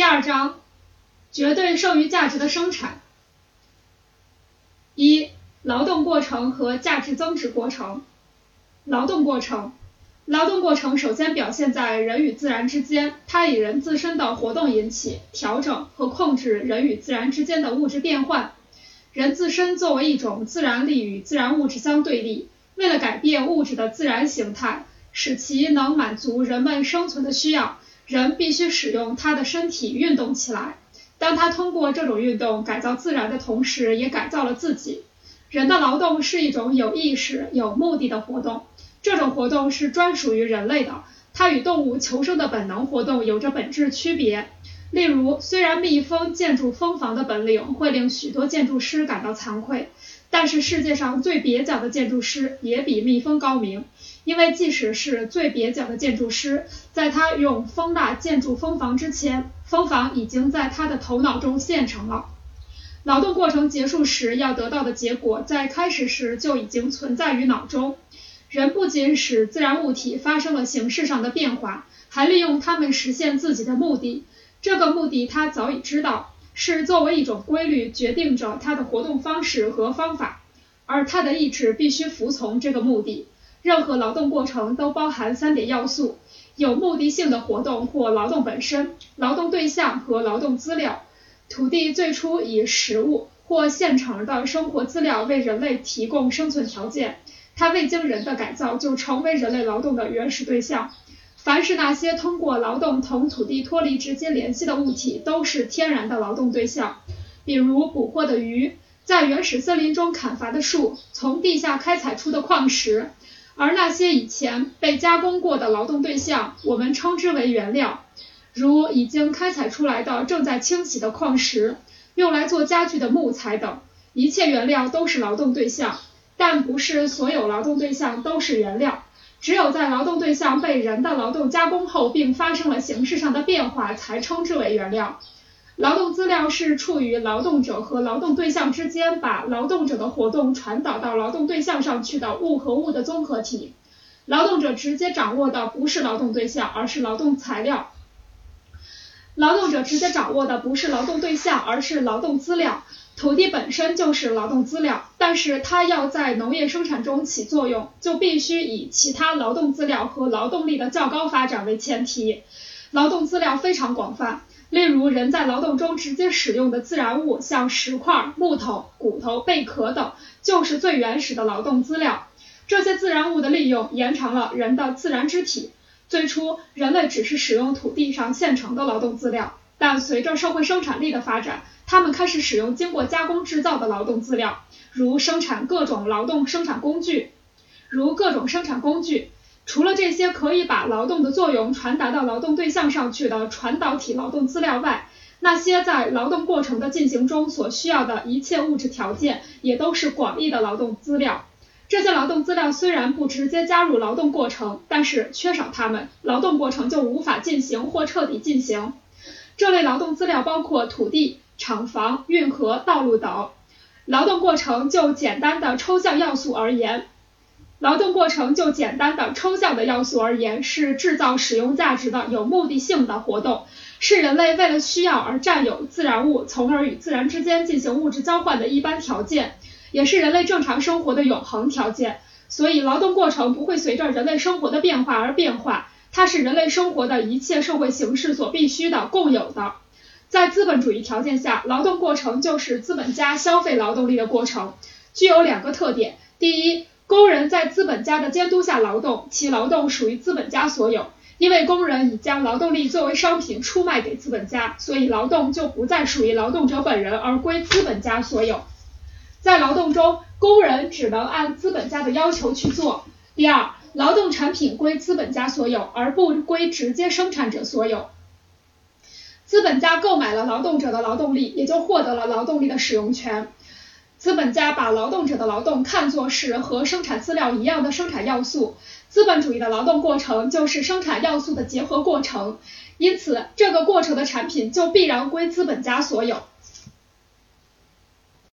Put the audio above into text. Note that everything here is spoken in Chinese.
第二章，绝对剩余价值的生产。一、劳动过程和价值增值过程。劳动过程，劳动过程首先表现在人与自然之间，它以人自身的活动引起、调整和控制人与自然之间的物质变换。人自身作为一种自然力与自然物质相对立，为了改变物质的自然形态，使其能满足人们生存的需要。人必须使用他的身体运动起来，当他通过这种运动改造自然的同时，也改造了自己。人的劳动是一种有意识、有目的的活动，这种活动是专属于人类的，它与动物求生的本能活动有着本质区别。例如，虽然蜜蜂建筑蜂房的本领会令许多建筑师感到惭愧，但是世界上最蹩脚的建筑师也比蜜蜂高明。因为即使是最蹩脚的建筑师，在他用蜂蜡建筑蜂房之前，蜂房已经在他的头脑中现成了。劳动过程结束时要得到的结果，在开始时就已经存在于脑中。人不仅使自然物体发生了形式上的变化，还利用它们实现自己的目的。这个目的他早已知道，是作为一种规律决定着它的活动方式和方法，而他的意志必须服从这个目的。任何劳动过程都包含三点要素：有目的性的活动或劳动本身、劳动对象和劳动资料。土地最初以食物或现成的生活资料为人类提供生存条件，它未经人的改造就成为人类劳动的原始对象。凡是那些通过劳动同土地脱离直接联系的物体，都是天然的劳动对象，比如捕获的鱼，在原始森林中砍伐的树，从地下开采出的矿石。而那些以前被加工过的劳动对象，我们称之为原料，如已经开采出来的、正在清洗的矿石，用来做家具的木材等。一切原料都是劳动对象，但不是所有劳动对象都是原料。只有在劳动对象被人的劳动加工后，并发生了形式上的变化，才称之为原料。劳动资料是处于劳动者和劳动对象之间，把劳动者的活动传导到劳动对象上去的物和物的综合体。劳动者直接掌握的不是劳动对象，而是劳动材料。劳动者直接掌握的不是劳动对象，而是劳动资料。土地本身就是劳动资料，但是它要在农业生产中起作用，就必须以其他劳动资料和劳动力的较高发展为前提。劳动资料非常广泛。例如，人在劳动中直接使用的自然物，像石块、木头、骨头、贝壳等，就是最原始的劳动资料。这些自然物的利用延长了人的自然肢体。最初，人类只是使用土地上现成的劳动资料，但随着社会生产力的发展，他们开始使用经过加工制造的劳动资料，如生产各种劳动生产工具，如各种生产工具。除了这些可以把劳动的作用传达到劳动对象上去的传导体劳动资料外，那些在劳动过程的进行中所需要的一切物质条件，也都是广义的劳动资料。这些劳动资料虽然不直接加入劳动过程，但是缺少它们，劳动过程就无法进行或彻底进行。这类劳动资料包括土地、厂房、运河、道路等。劳动过程就简单的抽象要素而言。劳动过程就简单的抽象的要素而言，是制造使用价值的有目的性的活动，是人类为了需要而占有自然物，从而与自然之间进行物质交换的一般条件，也是人类正常生活的永恒条件。所以，劳动过程不会随着人类生活的变化而变化，它是人类生活的一切社会形式所必须的、共有的。在资本主义条件下，劳动过程就是资本家消费劳动力的过程，具有两个特点：第一，工人在资本家的监督下劳动，其劳动属于资本家所有。因为工人已将劳动力作为商品出卖给资本家，所以劳动就不再属于劳动者本人，而归资本家所有。在劳动中，工人只能按资本家的要求去做。第二，劳动产品归资本家所有，而不归直接生产者所有。资本家购买了劳动者的劳动力，也就获得了劳动力的使用权。资本家把劳动者的劳动看作是和生产资料一样的生产要素，资本主义的劳动过程就是生产要素的结合过程，因此这个过程的产品就必然归资本家所有。